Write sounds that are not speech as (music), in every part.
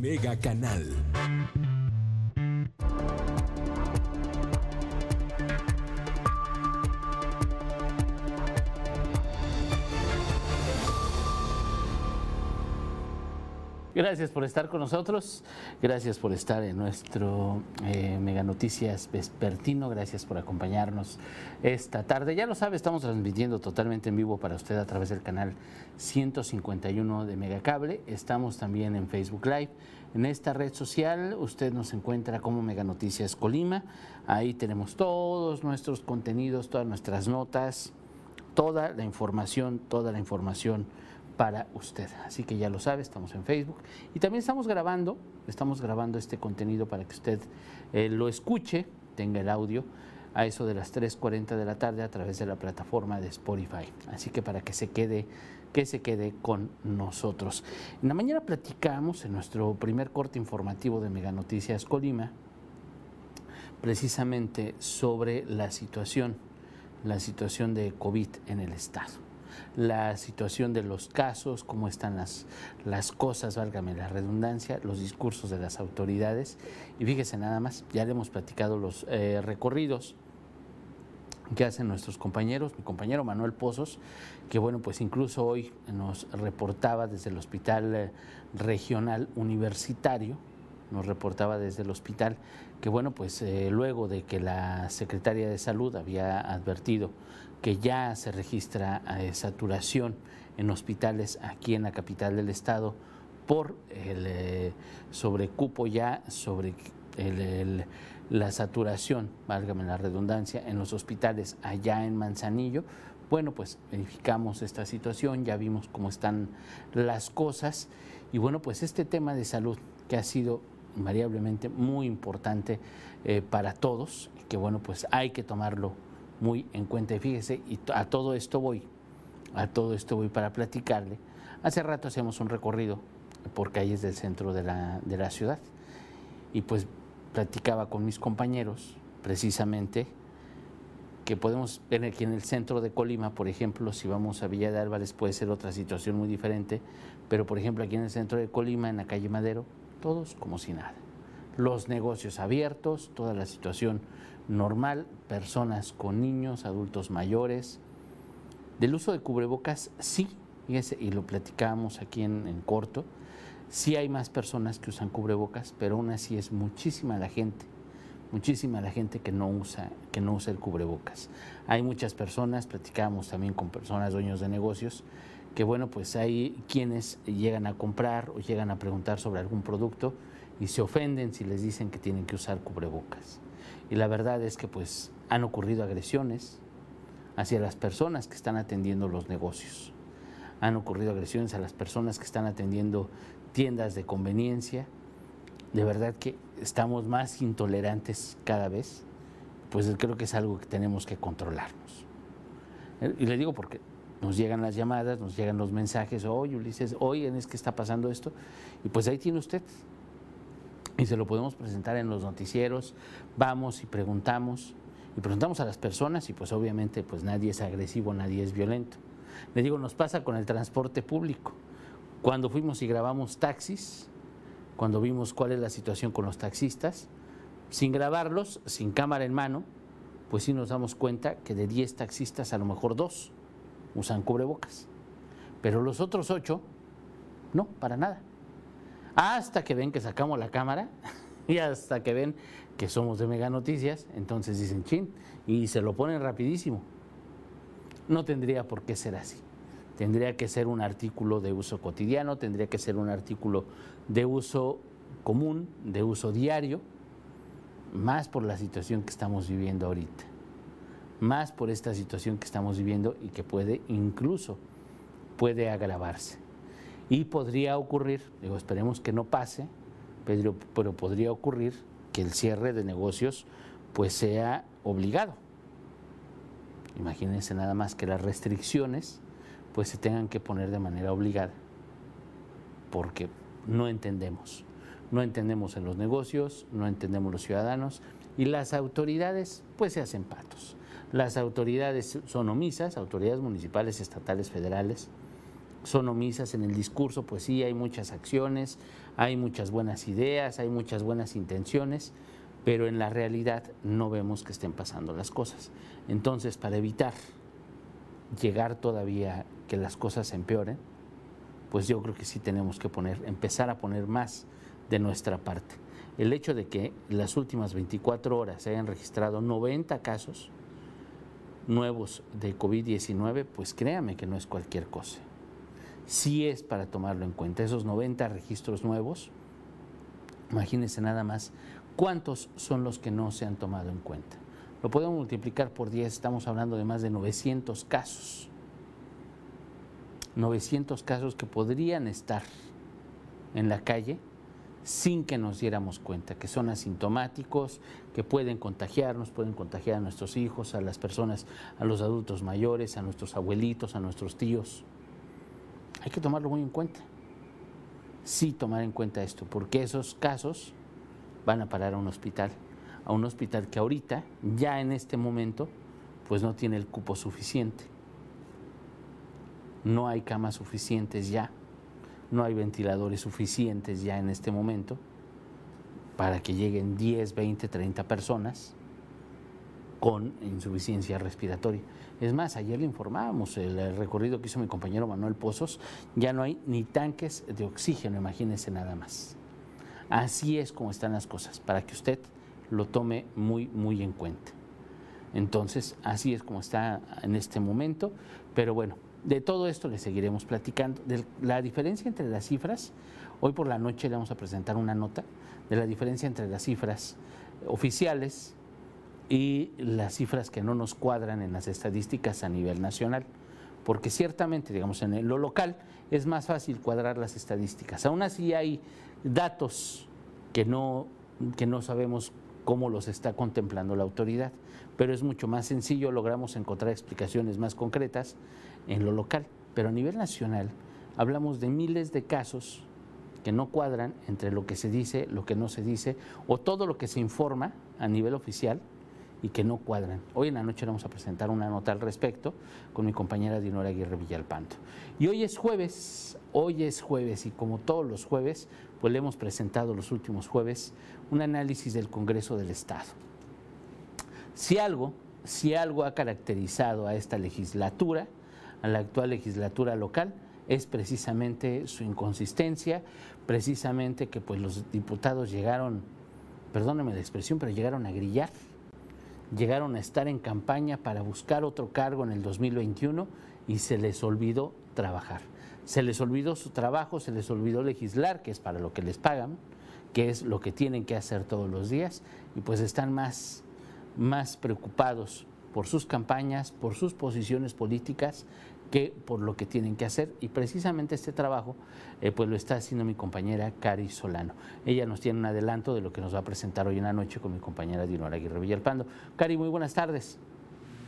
Mega Canal. Gracias por estar con nosotros, gracias por estar en nuestro eh, Mega Noticias Vespertino, gracias por acompañarnos esta tarde. Ya lo sabe, estamos transmitiendo totalmente en vivo para usted a través del canal 151 de Megacable. Estamos también en Facebook Live. En esta red social usted nos encuentra como Mega Noticias Colima. Ahí tenemos todos nuestros contenidos, todas nuestras notas, toda la información, toda la información para usted. Así que ya lo sabe, estamos en Facebook y también estamos grabando, estamos grabando este contenido para que usted eh, lo escuche, tenga el audio a eso de las 3.40 de la tarde a través de la plataforma de Spotify. Así que para que se quede que se quede con nosotros. En la mañana platicamos en nuestro primer corte informativo de Mega Noticias Colima precisamente sobre la situación, la situación de COVID en el estado la situación de los casos, cómo están las, las cosas, válgame la redundancia, los discursos de las autoridades. Y fíjese nada más, ya le hemos platicado los eh, recorridos que hacen nuestros compañeros, mi compañero Manuel Pozos, que bueno, pues incluso hoy nos reportaba desde el Hospital eh, Regional Universitario, nos reportaba desde el hospital que bueno, pues eh, luego de que la Secretaria de Salud había advertido que ya se registra eh, saturación en hospitales aquí en la capital del estado por el eh, sobrecupo ya sobre la saturación, válgame la redundancia, en los hospitales allá en Manzanillo. Bueno, pues verificamos esta situación, ya vimos cómo están las cosas y bueno, pues este tema de salud que ha sido invariablemente muy importante eh, para todos, que bueno, pues hay que tomarlo muy en cuenta. Y fíjese, y a todo esto voy, a todo esto voy para platicarle. Hace rato hacemos un recorrido por calles del centro de la, de la ciudad y pues platicaba con mis compañeros precisamente que podemos ver aquí en el centro de Colima, por ejemplo, si vamos a Villa de Álvarez puede ser otra situación muy diferente, pero por ejemplo aquí en el centro de Colima, en la calle Madero, todos como si nada. Los negocios abiertos, toda la situación normal, personas con niños, adultos mayores. Del uso de cubrebocas, sí, y lo platicábamos aquí en, corto, sí hay más personas que usan cubrebocas, pero aún así es muchísima la gente, muchísima la gente que no usa, que no usa el cubrebocas. Hay muchas personas, platicábamos también con personas dueños de negocios, que bueno, pues hay quienes llegan a comprar o llegan a preguntar sobre algún producto y se ofenden si les dicen que tienen que usar cubrebocas. Y la verdad es que pues han ocurrido agresiones hacia las personas que están atendiendo los negocios. Han ocurrido agresiones a las personas que están atendiendo tiendas de conveniencia. De verdad que estamos más intolerantes cada vez. Pues creo que es algo que tenemos que controlarnos. Y le digo porque nos llegan las llamadas, nos llegan los mensajes, oye Ulises, oye, es que está pasando esto. Y pues ahí tiene usted y se lo podemos presentar en los noticieros, vamos y preguntamos, y preguntamos a las personas y pues obviamente pues nadie es agresivo, nadie es violento. Le digo, nos pasa con el transporte público. Cuando fuimos y grabamos taxis, cuando vimos cuál es la situación con los taxistas, sin grabarlos, sin cámara en mano, pues sí nos damos cuenta que de 10 taxistas a lo mejor dos usan cubrebocas. Pero los otros ocho, no, para nada hasta que ven que sacamos la cámara (laughs) y hasta que ven que somos de Mega Noticias, entonces dicen chin y se lo ponen rapidísimo. No tendría por qué ser así. Tendría que ser un artículo de uso cotidiano, tendría que ser un artículo de uso común, de uso diario, más por la situación que estamos viviendo ahorita, más por esta situación que estamos viviendo y que puede incluso puede agravarse. Y podría ocurrir, digo, esperemos que no pase, pero, pero podría ocurrir que el cierre de negocios pues sea obligado. Imagínense nada más que las restricciones pues se tengan que poner de manera obligada, porque no entendemos, no entendemos en los negocios, no entendemos los ciudadanos y las autoridades pues se hacen patos. Las autoridades son omisas, autoridades municipales, estatales, federales, son omisas en el discurso, pues sí, hay muchas acciones, hay muchas buenas ideas, hay muchas buenas intenciones, pero en la realidad no vemos que estén pasando las cosas. Entonces, para evitar llegar todavía que las cosas empeoren, pues yo creo que sí tenemos que poner, empezar a poner más de nuestra parte. El hecho de que las últimas 24 horas se hayan registrado 90 casos nuevos de COVID-19, pues créame que no es cualquier cosa. Sí es para tomarlo en cuenta. Esos 90 registros nuevos, imagínense nada más cuántos son los que no se han tomado en cuenta. Lo podemos multiplicar por 10, estamos hablando de más de 900 casos. 900 casos que podrían estar en la calle sin que nos diéramos cuenta, que son asintomáticos, que pueden contagiarnos, pueden contagiar a nuestros hijos, a las personas, a los adultos mayores, a nuestros abuelitos, a nuestros tíos. Hay que tomarlo muy en cuenta. Sí tomar en cuenta esto, porque esos casos van a parar a un hospital, a un hospital que ahorita, ya en este momento, pues no tiene el cupo suficiente. No hay camas suficientes ya no hay ventiladores suficientes ya en este momento para que lleguen 10, 20, 30 personas con insuficiencia respiratoria. Es más, ayer le informábamos, el recorrido que hizo mi compañero Manuel Pozos, ya no hay ni tanques de oxígeno, imagínense nada más. Así es como están las cosas, para que usted lo tome muy, muy en cuenta. Entonces, así es como está en este momento, pero bueno, de todo esto le seguiremos platicando. La diferencia entre las cifras, hoy por la noche le vamos a presentar una nota de la diferencia entre las cifras oficiales y las cifras que no nos cuadran en las estadísticas a nivel nacional. Porque ciertamente, digamos, en lo local es más fácil cuadrar las estadísticas. Aún así hay datos que no, que no sabemos cómo los está contemplando la autoridad, pero es mucho más sencillo, logramos encontrar explicaciones más concretas en lo local, pero a nivel nacional hablamos de miles de casos que no cuadran entre lo que se dice, lo que no se dice, o todo lo que se informa a nivel oficial y que no cuadran. Hoy en la noche vamos a presentar una nota al respecto con mi compañera Dinora Aguirre Villalpanto. Y hoy es jueves, hoy es jueves y como todos los jueves, pues le hemos presentado los últimos jueves un análisis del Congreso del Estado. Si algo, si algo ha caracterizado a esta legislatura, a la actual legislatura local es precisamente su inconsistencia, precisamente que pues los diputados llegaron, perdóneme la expresión, pero llegaron a grillar, llegaron a estar en campaña para buscar otro cargo en el 2021 y se les olvidó trabajar. Se les olvidó su trabajo, se les olvidó legislar, que es para lo que les pagan, que es lo que tienen que hacer todos los días, y pues están más, más preocupados por sus campañas, por sus posiciones políticas, que por lo que tienen que hacer. Y precisamente este trabajo eh, pues lo está haciendo mi compañera Cari Solano. Ella nos tiene un adelanto de lo que nos va a presentar hoy en la noche con mi compañera Dinora Aguirre Villalpando. Cari, muy buenas tardes.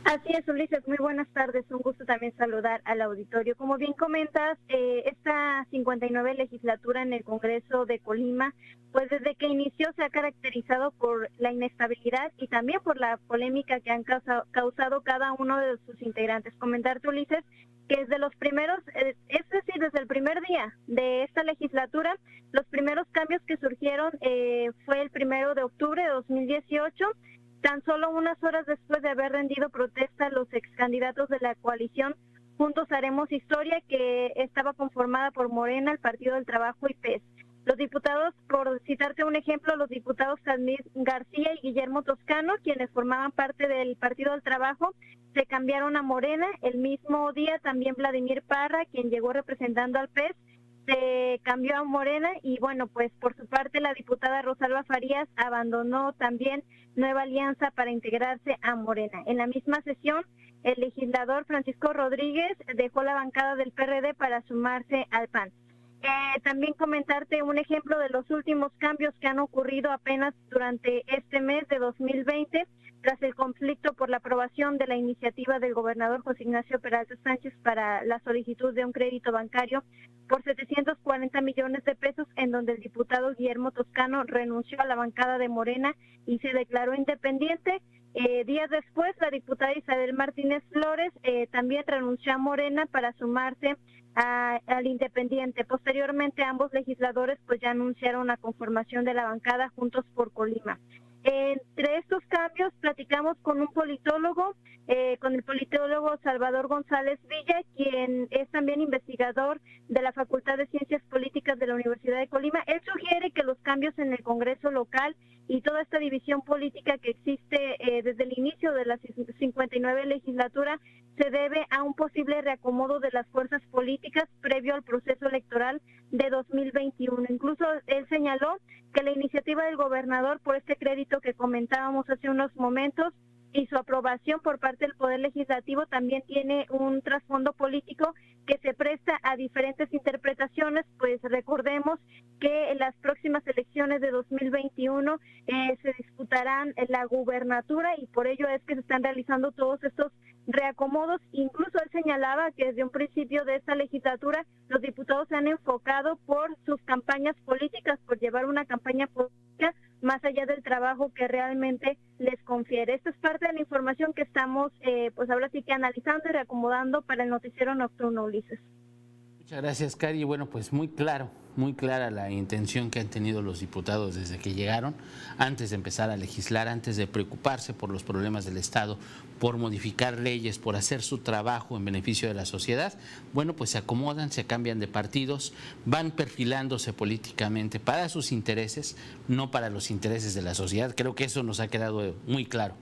Así es, Ulises, muy buenas tardes. Un gusto también saludar al auditorio. Como bien comentas, eh, esta 59 legislatura en el Congreso de Colima, pues desde que inició se ha caracterizado por la inestabilidad y también por la polémica que han causado, cada uno de sus integrantes. Comentarte, Ulises, que desde los primeros, eh, es decir, desde el primer día de esta legislatura, los primeros cambios que surgieron eh, fue el primero de octubre de 2018, tan solo unas horas después de haber rendido protesta los ex candidatos de la coalición Juntos Haremos Historia, que estaba conformada por Morena, el Partido del Trabajo y PES. Los diputados, por citarte un ejemplo, los diputados Samir García y Guillermo Toscano, quienes formaban parte del Partido del Trabajo, se cambiaron a Morena. El mismo día también Vladimir Parra, quien llegó representando al PES, se cambió a Morena y bueno, pues por su parte la diputada Rosalba Farías abandonó también Nueva Alianza para integrarse a Morena. En la misma sesión, el legislador Francisco Rodríguez dejó la bancada del PRD para sumarse al PAN. Eh, también comentarte un ejemplo de los últimos cambios que han ocurrido apenas durante este mes de 2020 tras el conflicto por la aprobación de la iniciativa del gobernador José Ignacio Peralta Sánchez para la solicitud de un crédito bancario por 740 millones de pesos, en donde el diputado Guillermo Toscano renunció a la bancada de Morena y se declaró independiente. Eh, días después, la diputada Isabel Martínez Flores eh, también renunció a Morena para sumarse al Independiente. Posteriormente, ambos legisladores pues ya anunciaron la conformación de la bancada Juntos por Colima. Entre estos cambios platicamos con un politólogo, eh, con el politólogo Salvador González Villa, quien es también investigador de la Facultad de Ciencias Políticas de la Universidad de Colima. Él sugiere que los cambios en el Congreso local y toda esta división política que existe eh, desde el inicio de la 59 legislatura se debe a un posible reacomodo de las fuerzas políticas previo al proceso electoral de 2021. Incluso él señaló que la iniciativa del gobernador por este crédito que comentábamos hace unos momentos y su aprobación por parte del Poder Legislativo también tiene un trasfondo político que se presta a diferentes interpretaciones, pues recordemos que en las próximas elecciones de 2021 eh, se disputarán la gubernatura y por ello es que se están realizando todos estos reacomodos. Incluso él señalaba que desde un principio de esta legislatura los diputados se han enfocado por sus campañas políticas, por llevar una campaña política más allá del trabajo que realmente les confiere. Esta es parte de la información que estamos, eh, pues ahora sí que analizando y reacomodando para el noticiero nocturno, Ulises. Muchas gracias, Cari. Bueno, pues muy claro, muy clara la intención que han tenido los diputados desde que llegaron, antes de empezar a legislar, antes de preocuparse por los problemas del Estado, por modificar leyes, por hacer su trabajo en beneficio de la sociedad, bueno, pues se acomodan, se cambian de partidos, van perfilándose políticamente para sus intereses, no para los intereses de la sociedad. Creo que eso nos ha quedado muy claro.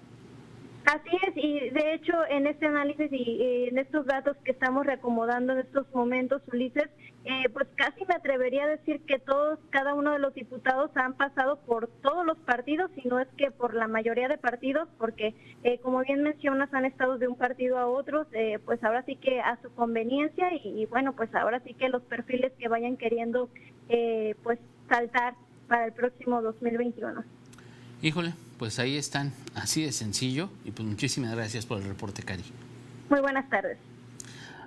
Así es, y de hecho en este análisis y, en estos datos que estamos reacomodando en estos momentos, Ulises, eh, pues casi me atrevería a decir que todos, cada uno de los diputados han pasado por todos los partidos, si no es que por la mayoría de partidos, porque eh, como bien mencionas, han estado de un partido a otro, eh, pues ahora sí que a su conveniencia y, y, bueno, pues ahora sí que los perfiles que vayan queriendo pues saltar para el próximo 2021. Híjole, pues ahí están, así de sencillo. Y pues muchísimas gracias por el reporte, Cari. Muy buenas tardes.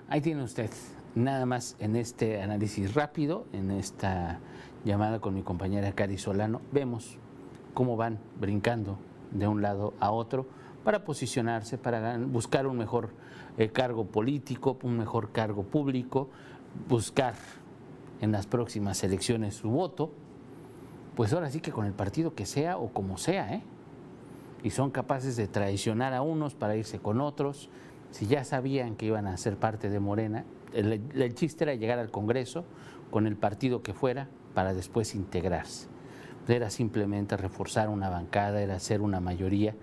Ahí tiene usted, nada más en este análisis rápido, en esta llamada con mi compañera Cari Solano, vemos cómo van brincando de un lado a otro para posicionarse, para buscar un mejor eh, cargo político, un mejor cargo público, buscar en las próximas elecciones su voto pues ahora sí que con el partido que sea o como sea, ¿eh? Y son capaces de traicionar a unos para irse con otros. Si ya sabían que iban a ser parte de Morena, el, chiste era llegar al Congreso con el partido que fuera para después integrarse. Era simplemente reforzar una bancada, era hacer una mayoría,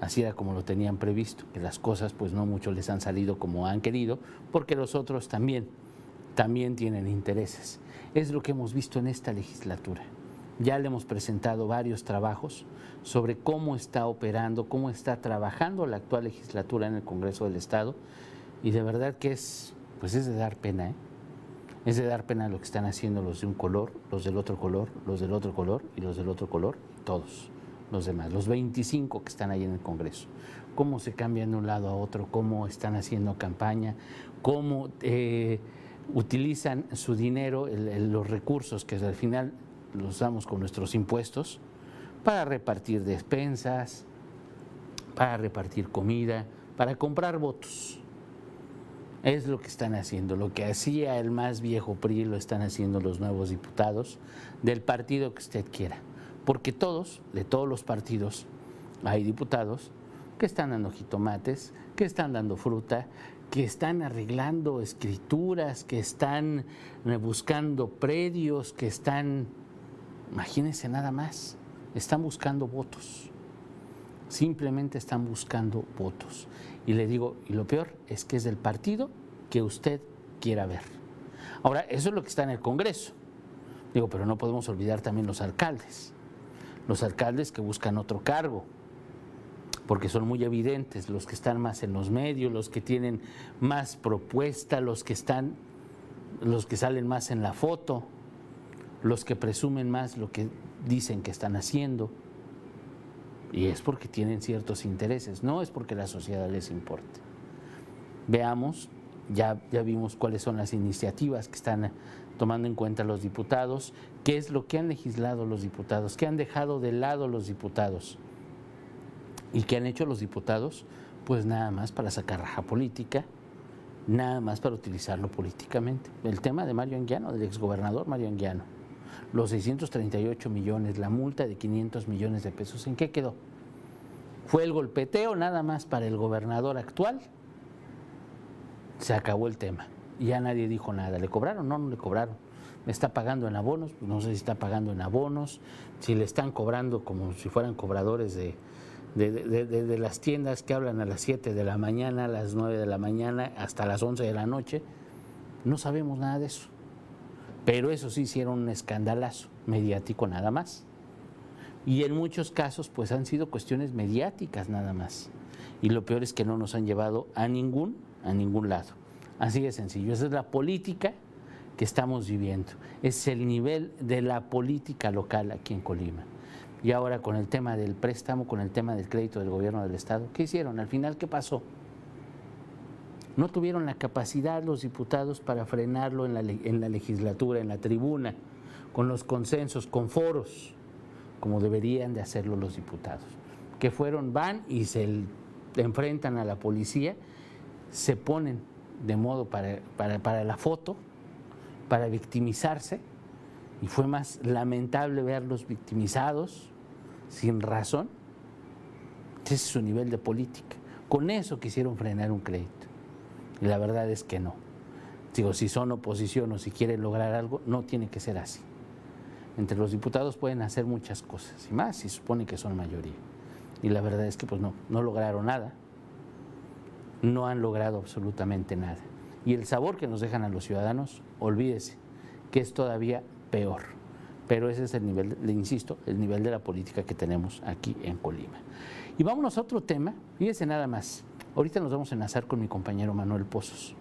así era como lo tenían previsto, que las cosas pues no mucho les han salido como han querido, porque los otros también, también tienen intereses. Es lo que hemos visto en esta legislatura. Ya le hemos presentado varios trabajos sobre cómo está operando, cómo está trabajando la actual legislatura en el Congreso del Estado y de verdad que es, pues es de dar pena, ¿eh? Es de dar pena lo que están haciendo los de un color, los del otro color, los del otro color y los del otro color, todos los demás, los 25 que están ahí en el Congreso. Cómo se cambian de un lado a otro, cómo están haciendo campaña, cómo eh, utilizan su dinero, los recursos que al final los usamos con nuestros impuestos para repartir despensas, para repartir comida, para comprar votos. Es lo que están haciendo. Lo que hacía el más viejo PRI lo están haciendo los nuevos diputados del partido que usted quiera. Porque todos, de todos los partidos, hay diputados que están dando jitomates, que están dando fruta, que están arreglando escrituras, que están buscando predios, que están Imagínense nada más, están buscando votos, simplemente están buscando votos. Y le digo, y lo peor es que es del partido que usted quiera ver. Ahora, eso es lo que está en el Congreso. Digo, pero no podemos olvidar también los alcaldes. Los alcaldes que buscan otro cargo, porque son muy evidentes, los que están más en los medios, los que tienen más propuesta, los que están, los que salen más en la foto los que presumen más lo que dicen que están haciendo. Y es porque tienen ciertos intereses, no es porque la sociedad les importe. Veamos, ya, ya vimos cuáles son las iniciativas que están tomando en cuenta los diputados, qué es lo que han legislado los diputados, qué han dejado de lado los diputados. ¿Y qué han hecho los diputados? Pues nada más para sacar raja política, nada más para utilizarlo políticamente. El tema de Mario Anguiano, del exgobernador Mario Anguiano, los 638 millones, la multa de 500 millones de pesos, ¿en qué quedó? Fue el golpeteo nada más para el gobernador actual, se acabó el tema. Ya nadie dijo nada. ¿Le cobraron? No, no le cobraron. ¿Me está pagando en abonos? Pues no sé si está pagando en abonos, si le están cobrando como si fueran cobradores de, de, las tiendas que hablan a las 7 de la mañana, a las 9 de la mañana, hasta las 11 de la noche. No sabemos nada de eso. Pero eso sí hicieron un escandalazo mediático nada más. Y en muchos casos pues han sido cuestiones mediáticas nada más. Y lo peor es que no nos han llevado a ningún, a ningún lado. Así de sencillo. Esa es la política que estamos viviendo. Es el nivel de la política local aquí en Colima. Y ahora con el tema del préstamo, con el tema del crédito del gobierno del Estado, ¿qué hicieron? Al final, ¿qué pasó? No tuvieron la capacidad los diputados para frenarlo en la, en la legislatura, en la tribuna, con los consensos, con foros, como deberían de hacerlo los diputados. Que fueron, van y se enfrentan a la policía, se ponen de modo para, para, para la foto, para victimizarse, y fue más lamentable verlos victimizados sin razón. Ese es su nivel de política. Con eso quisieron frenar un crédito. Y la verdad es que no. Digo, si son oposición o si quieren lograr algo, no tiene que ser así. Entre los diputados pueden hacer muchas cosas, y más si supone que son mayoría. Y la verdad es que pues no, no lograron nada. No han logrado absolutamente nada. Y el sabor que nos dejan a los ciudadanos, olvídese, que es todavía peor pero ese es el nivel, le insisto, el nivel de la política que tenemos aquí en Colima. Y vámonos a otro tema, fíjese nada más. Ahorita nos vamos a enlazar con mi compañero Manuel Pozos.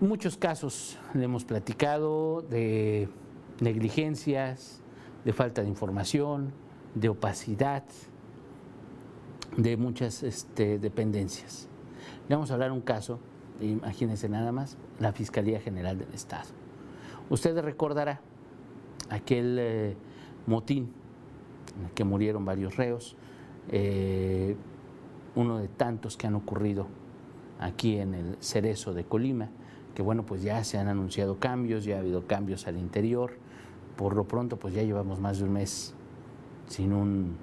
Muchos casos le hemos platicado de negligencias, de falta de información, de opacidad, de muchas este, dependencias. Le vamos a hablar un caso, imagínense nada más, la Fiscalía General del Estado. Usted recordará aquel eh, motín en el que murieron varios reos, eh, uno de tantos que han ocurrido aquí en el Cerezo de Colima, que bueno, pues ya se han anunciado cambios, ya ha habido cambios al interior, por lo pronto pues ya llevamos más de un mes sin un,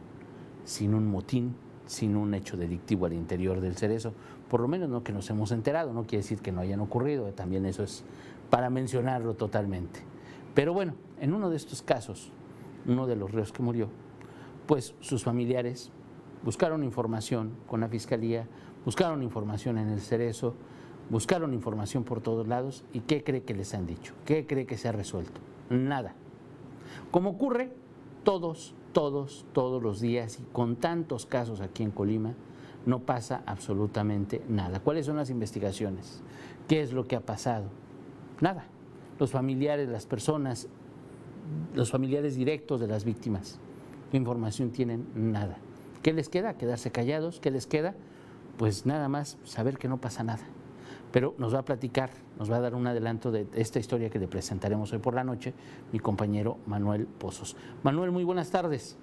sin un motín, sin un hecho delictivo al interior del Cerezo, por lo menos no que nos hemos enterado, no quiere decir que no hayan ocurrido, también eso es para mencionarlo totalmente. Pero bueno, en uno de estos casos, uno de los reos que murió, pues sus familiares buscaron información con la fiscalía, buscaron información en el cerezo, buscaron información por todos lados y ¿qué cree que les han dicho? ¿Qué cree que se ha resuelto? Nada. Como ocurre todos, todos, todos los días y con tantos casos aquí en Colima, no pasa absolutamente nada. ¿Cuáles son las investigaciones? ¿Qué es lo que ha pasado? Nada. Los familiares, las personas, los familiares directos de las víctimas, ¿qué información tienen? Nada. ¿Qué les queda? Quedarse callados. ¿Qué les queda? Pues nada más saber que no pasa nada. Pero nos va a platicar, nos va a dar un adelanto de esta historia que le presentaremos hoy por la noche mi compañero Manuel Pozos. Manuel, muy buenas tardes.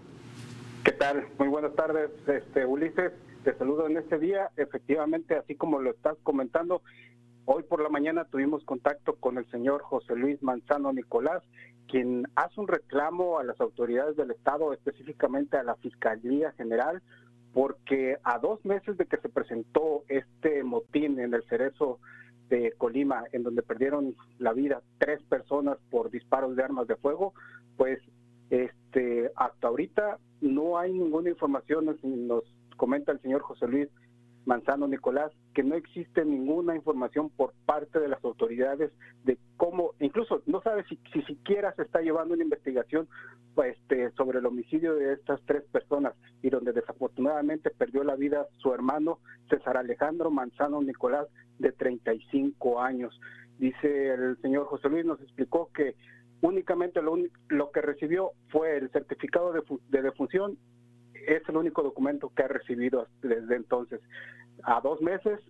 ¿Qué tal? Muy buenas tardes, este, Ulises. Te saludo en este día. Efectivamente, así como lo estás comentando, Hoy por la mañana tuvimos contacto con el señor José Luis Manzano Nicolás, quien hace un reclamo a las autoridades del Estado, específicamente a la Fiscalía General, porque a dos meses de que se presentó este motín en el cerezo de Colima, en donde perdieron la vida tres personas por disparos de armas de fuego, pues este hasta ahorita no hay ninguna información, nos comenta el señor José Luis Manzano Nicolás, que no existe ninguna información por parte de las autoridades de cómo, incluso no sabe si, siquiera se está llevando una investigación pues, este, sobre el homicidio de estas tres personas y donde desafortunadamente perdió la vida su hermano César Alejandro Manzano Nicolás de 35 años. Dice el señor José Luis, nos explicó que únicamente lo, lo que recibió fue el certificado de, de defunción es el único documento que ha recibido desde entonces. A dos meses,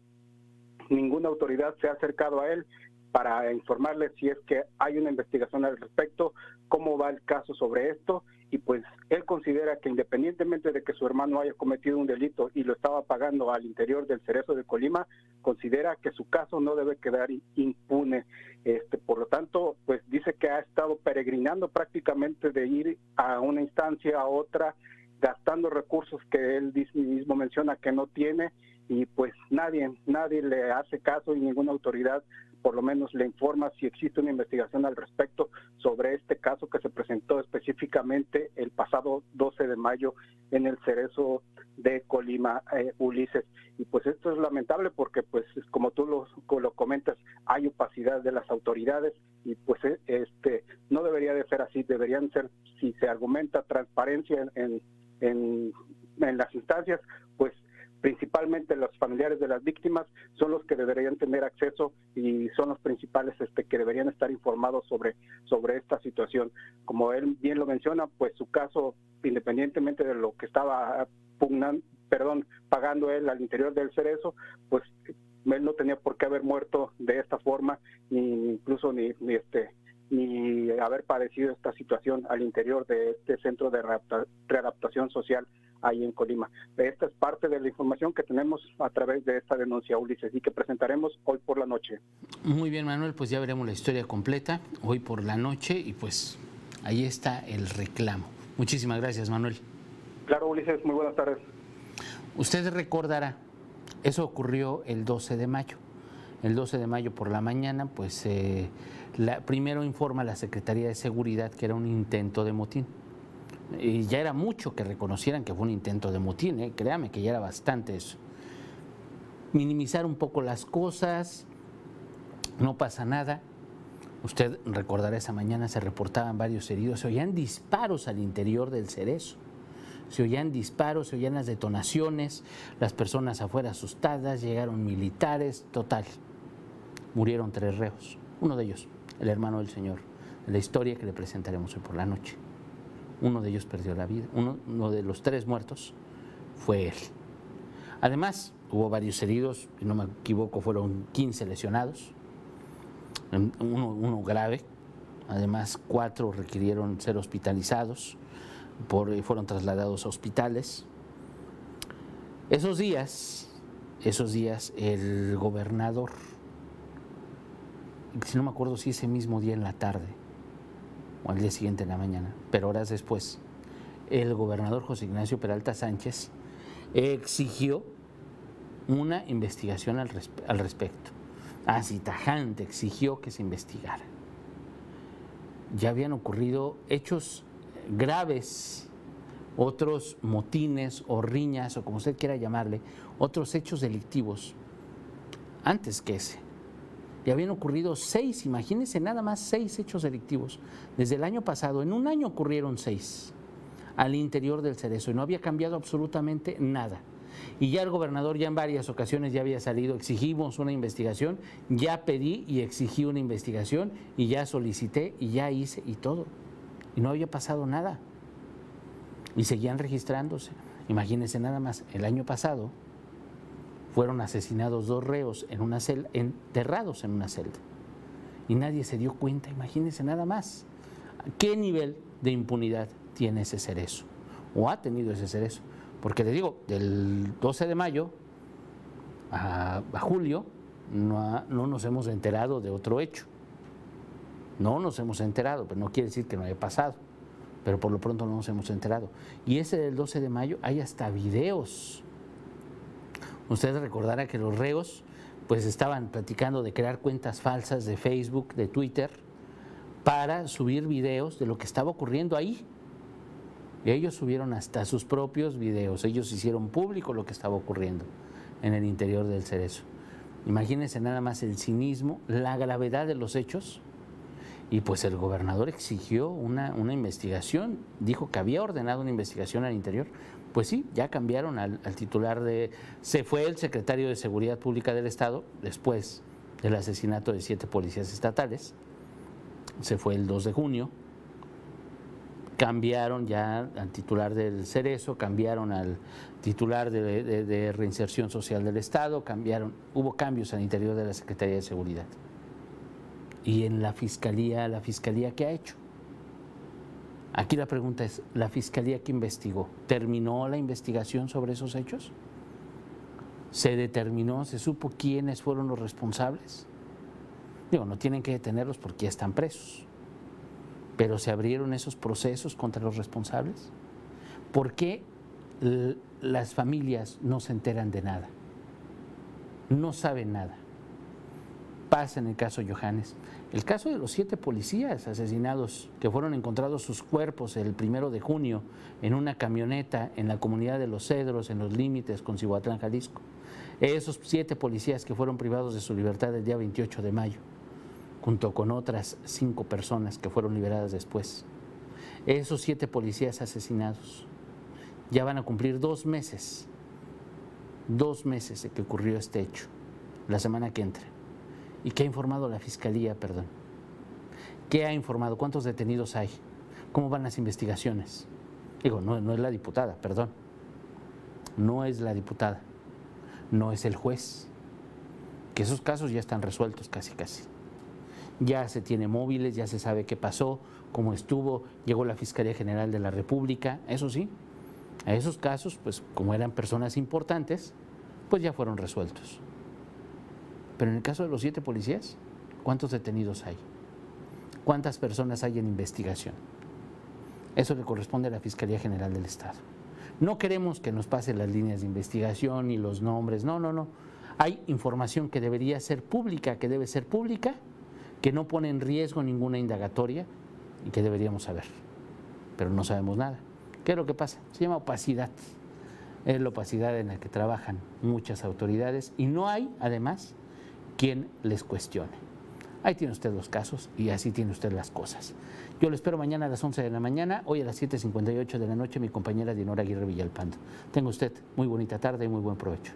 ninguna autoridad se ha acercado a él para informarles si es que hay una investigación al respecto, cómo va el caso sobre esto y pues él considera que independientemente de que su hermano haya cometido un delito y lo estaba pagando al interior del Cerezo de Colima, considera que su caso no debe quedar impune. Este, por lo tanto, pues dice que ha estado peregrinando prácticamente de ir a una instancia a otra, gastando recursos que él mismo menciona que no tiene y pues nadie, nadie le hace caso y ninguna autoridad por lo menos le informa si existe una investigación al respecto sobre este caso que se presentó específicamente el pasado 12 de mayo en el Cerezo de Colima, eh, Ulises. Y pues esto es lamentable porque, pues, como tú lo, lo comentas, hay opacidad de las autoridades y pues eh, este no debería de ser así, deberían ser, si se argumenta transparencia en, en, en las instancias, pues principalmente los familiares de las víctimas son los que deberían tener acceso y son los principales este, que deberían estar informados sobre, sobre esta situación. Como él bien lo menciona, pues su caso, independientemente de lo que estaba pugnando, perdón, pagando él al interior del cerezo, pues él no tenía por qué haber muerto de esta forma, ni incluso ni, ni este ni haber padecido esta situación al interior de este centro de readaptación social ahí en Colima. Esta es parte de la información que tenemos a través de esta denuncia, Ulises, y que presentaremos hoy por la noche. Muy bien, Manuel, pues ya veremos la historia completa hoy por la noche y pues ahí está el reclamo. Muchísimas gracias, Manuel. Claro, Ulises, muy buenas tardes. Usted recordará, eso ocurrió el 12 de mayo. El 12 de mayo por la mañana, pues eh, primero informa la Secretaría de Seguridad que era un intento de motín y ya era mucho que reconocieran que fue un intento de motín, ¿eh? créame que ya era bastante eso. Minimizar un poco las cosas, no pasa nada. Usted recordará esa mañana se reportaban varios heridos, se oían disparos al interior del cerezo. Se oían disparos, se oían las detonaciones, las personas afuera asustadas, llegaron militares, total. Murieron tres reos. Uno de ellos, el hermano del Señor, la historia que le presentaremos hoy por la noche uno de ellos perdió la vida. Uno, de los tres muertos fue él. Además, hubo varios heridos, si no me equivoco, fueron 15 lesionados, uno, grave. Además, cuatro requirieron ser hospitalizados, por, fueron trasladados a hospitales. Esos días, esos días, el gobernador, si no me acuerdo si ese mismo día en la tarde, o al día siguiente en la mañana, pero horas después, el gobernador José Ignacio Peralta Sánchez exigió una investigación al, al respecto. Así tajante exigió que se investigara. Ya habían ocurrido hechos graves, otros motines o riñas o como usted quiera llamarle, otros hechos delictivos antes que ese y habían ocurrido seis, imagínense nada más seis hechos delictivos. Desde el año pasado, en un año ocurrieron seis al interior del cerezo y no había cambiado absolutamente nada. Y ya el gobernador ya en varias ocasiones ya había salido, exigimos una investigación, ya pedí y exigí una investigación y ya solicité y ya hice y todo. Y no había pasado nada. Y seguían registrándose. Imagínense nada más, el año pasado fueron asesinados dos reos en una celda, enterrados en una celda. Y nadie se dio cuenta, imagínense nada más. ¿Qué nivel de impunidad tiene ese cerezo? ¿O ha tenido ese cerezo? Porque le digo, del 12 de mayo a, julio no, no nos hemos enterado de otro hecho. No nos hemos enterado, pero no quiere decir que no haya pasado. Pero por lo pronto no nos hemos enterado. Y ese del 12 de mayo hay hasta videos Usted recordará que los reos pues estaban platicando de crear cuentas falsas de Facebook, de Twitter, para subir videos de lo que estaba ocurriendo ahí. Y ellos subieron hasta sus propios videos, ellos hicieron público lo que estaba ocurriendo en el interior del cerezo. Imagínense nada más el cinismo, la gravedad de los hechos. Y pues el gobernador exigió una, investigación, dijo que había ordenado una investigación al interior, pues sí, ya cambiaron al, titular de... Se fue el secretario de Seguridad Pública del Estado después del asesinato de siete policías estatales. Se fue el 2 de junio. Cambiaron ya al titular del Cerezo, cambiaron al titular de, de reinserción social del Estado, cambiaron, hubo cambios al interior de la Secretaría de Seguridad. Y en la fiscalía, la fiscalía qué ha hecho? Aquí la pregunta es, ¿la fiscalía que investigó terminó la investigación sobre esos hechos? ¿Se determinó, se supo quiénes fueron los responsables? Digo, no tienen que detenerlos porque ya están presos, pero ¿se abrieron esos procesos contra los responsables? ¿Por qué las familias no se enteran de nada? No saben nada pasa en el caso Johannes. El caso de los siete policías asesinados que fueron encontrados sus cuerpos el primero de junio en una camioneta en la comunidad de Los Cedros, en los límites con Cihuatlán, Jalisco. Esos siete policías que fueron privados de su libertad el día 28 de mayo, junto con otras cinco personas que fueron liberadas después. Esos siete policías asesinados ya van a cumplir dos meses, dos meses de que ocurrió este hecho, la semana que entra. ¿Y qué ha informado la Fiscalía, perdón? ¿Qué ha informado? ¿Cuántos detenidos hay? ¿Cómo van las investigaciones? Digo, no, no es la diputada, perdón. No es la diputada. No es el juez. Que esos casos ya están resueltos casi, casi. Ya se tiene móviles, ya se sabe qué pasó, cómo estuvo, llegó la Fiscalía General de la República, eso sí. A esos casos, pues como eran personas importantes, pues ya fueron resueltos. Pero en el caso de los siete policías, ¿cuántos detenidos hay? ¿Cuántas personas hay en investigación? Eso le corresponde a la Fiscalía General del Estado. No queremos que nos pasen las líneas de investigación y los nombres, no, no, no. Hay información que debería ser pública, que debe ser pública, que no pone en riesgo ninguna indagatoria y que deberíamos saber. Pero no sabemos nada. ¿Qué es lo que pasa? Se llama opacidad. Es la opacidad en la que trabajan muchas autoridades y no hay, además, quien les cuestione. Ahí tiene usted los casos y así tiene usted las cosas. Yo lo espero mañana a las 11 de la mañana, hoy a las 7.58 de la noche, mi compañera Dinora Aguirre Villalpando. Tenga usted muy bonita tarde y muy buen provecho.